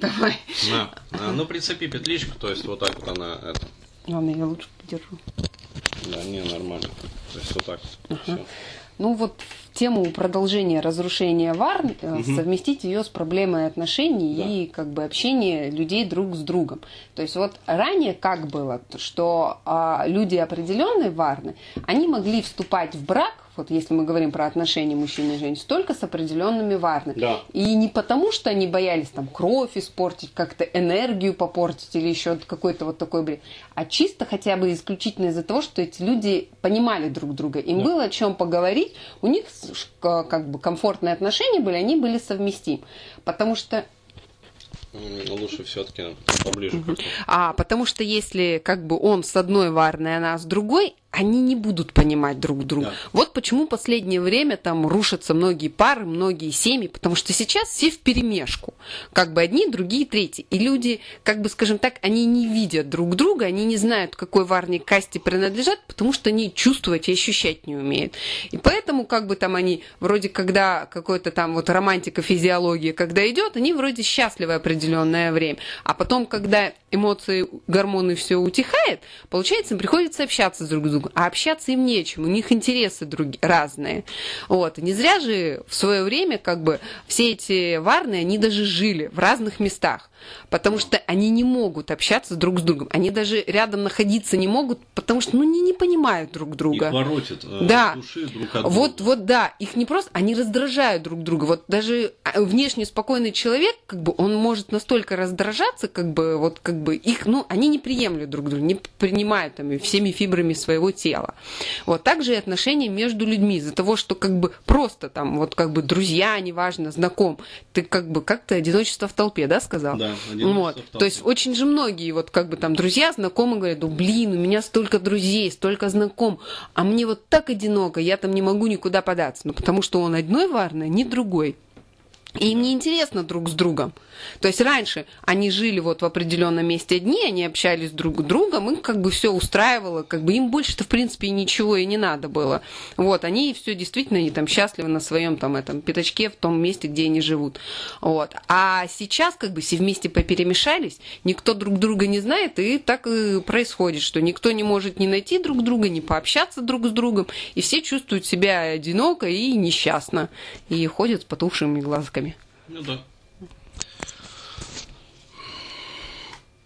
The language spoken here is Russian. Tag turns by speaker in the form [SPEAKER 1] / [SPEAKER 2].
[SPEAKER 1] Давай.
[SPEAKER 2] На, на, ну прицепи петличку, то есть вот так вот она это.
[SPEAKER 1] Ладно, я лучше подержу.
[SPEAKER 2] Да, не, нормально. То есть вот так. Всё.
[SPEAKER 1] Ну вот тему продолжения разрушения вар, э, совместить ее с проблемой отношений
[SPEAKER 2] Да.
[SPEAKER 1] и как бы общения людей друг с другом. То есть вот ранее как было, что а, люди определенной варны, они могли вступать в брак, вот если мы говорим про отношения мужчины и женщины, только с определенными варнами.
[SPEAKER 2] Да.
[SPEAKER 1] И не потому, что они боялись там кровь испортить, как-то энергию попортить или еще какой-то вот такой бред, а чисто хотя бы исключительно из-за того, что эти люди понимали друг друга, им
[SPEAKER 2] Да.
[SPEAKER 1] было о чем поговорить, у них как бы комфортные отношения были, они были совместимы. Потому что
[SPEAKER 2] Лучше все-таки поближе. как-то.
[SPEAKER 1] А, потому что если как бы он с одной варной, она с другой, они не будут понимать друг друга.
[SPEAKER 2] Да.
[SPEAKER 1] Вот почему последнее время там рушатся многие пары, многие семьи, потому что сейчас все в перемешку. Как бы одни, другие, третьи. И люди, как бы, скажем так, они не видят друг друга, они не знают, какой варне касте принадлежат, потому что они чувствовать и ощущать не умеют. И поэтому, как бы там они, вроде когда какой-то там вот романтика, физиология, когда идет, они вроде счастливы определенное время. А потом, когда эмоции, гормоны все утихает, получается, им приходится общаться друг с другом. А общаться им нечем, у них интересы други- разные. Вот. И не зря же в свое время как бы все эти варны, они даже жили в разных местах. Потому что они не могут общаться друг с другом. Они даже рядом находиться не могут, потому что ну, они не понимают друг друга.
[SPEAKER 2] Их воротит э,
[SPEAKER 1] Да.
[SPEAKER 2] души друг от
[SPEAKER 1] Вот,
[SPEAKER 2] друга.
[SPEAKER 1] вот, да, их не просто, они раздражают друг друга. Вот даже а, внешне спокойный человек, как бы, он может настолько раздражаться, как бы, вот, как бы, их, ну, они не приемлют друг друга, не принимают там всеми фибрами своего тела. Вот, также и отношения между людьми, из-за того, что, как бы, просто там, вот, как бы, друзья, неважно, знаком, ты, как бы, как то одиночество в толпе, да, сказал?
[SPEAKER 2] Да,
[SPEAKER 1] Вот.
[SPEAKER 2] в толпе.
[SPEAKER 1] То есть очень же многие, вот как бы там друзья, знакомые говорят, ну блин, у меня столько друзей, столько знаком, а мне вот так одиноко, я там не могу никуда податься. Ну потому что он одной варной, не другой. И им не интересно друг с другом. То есть раньше они жили вот в определенном месте одни, они общались друг с другом, их как бы все устраивало, как бы им больше-то в принципе ничего и не надо было. Вот, они все действительно, они там счастливы на своем там этом пятачке в том месте, где они живут. Вот. А сейчас как бы все вместе поперемешались, никто друг друга не знает, и так и происходит, что никто не может не найти друг друга, не пообщаться друг с другом, и все чувствуют себя одиноко и несчастно, и ходят с потухшими глазками.
[SPEAKER 2] Ну да.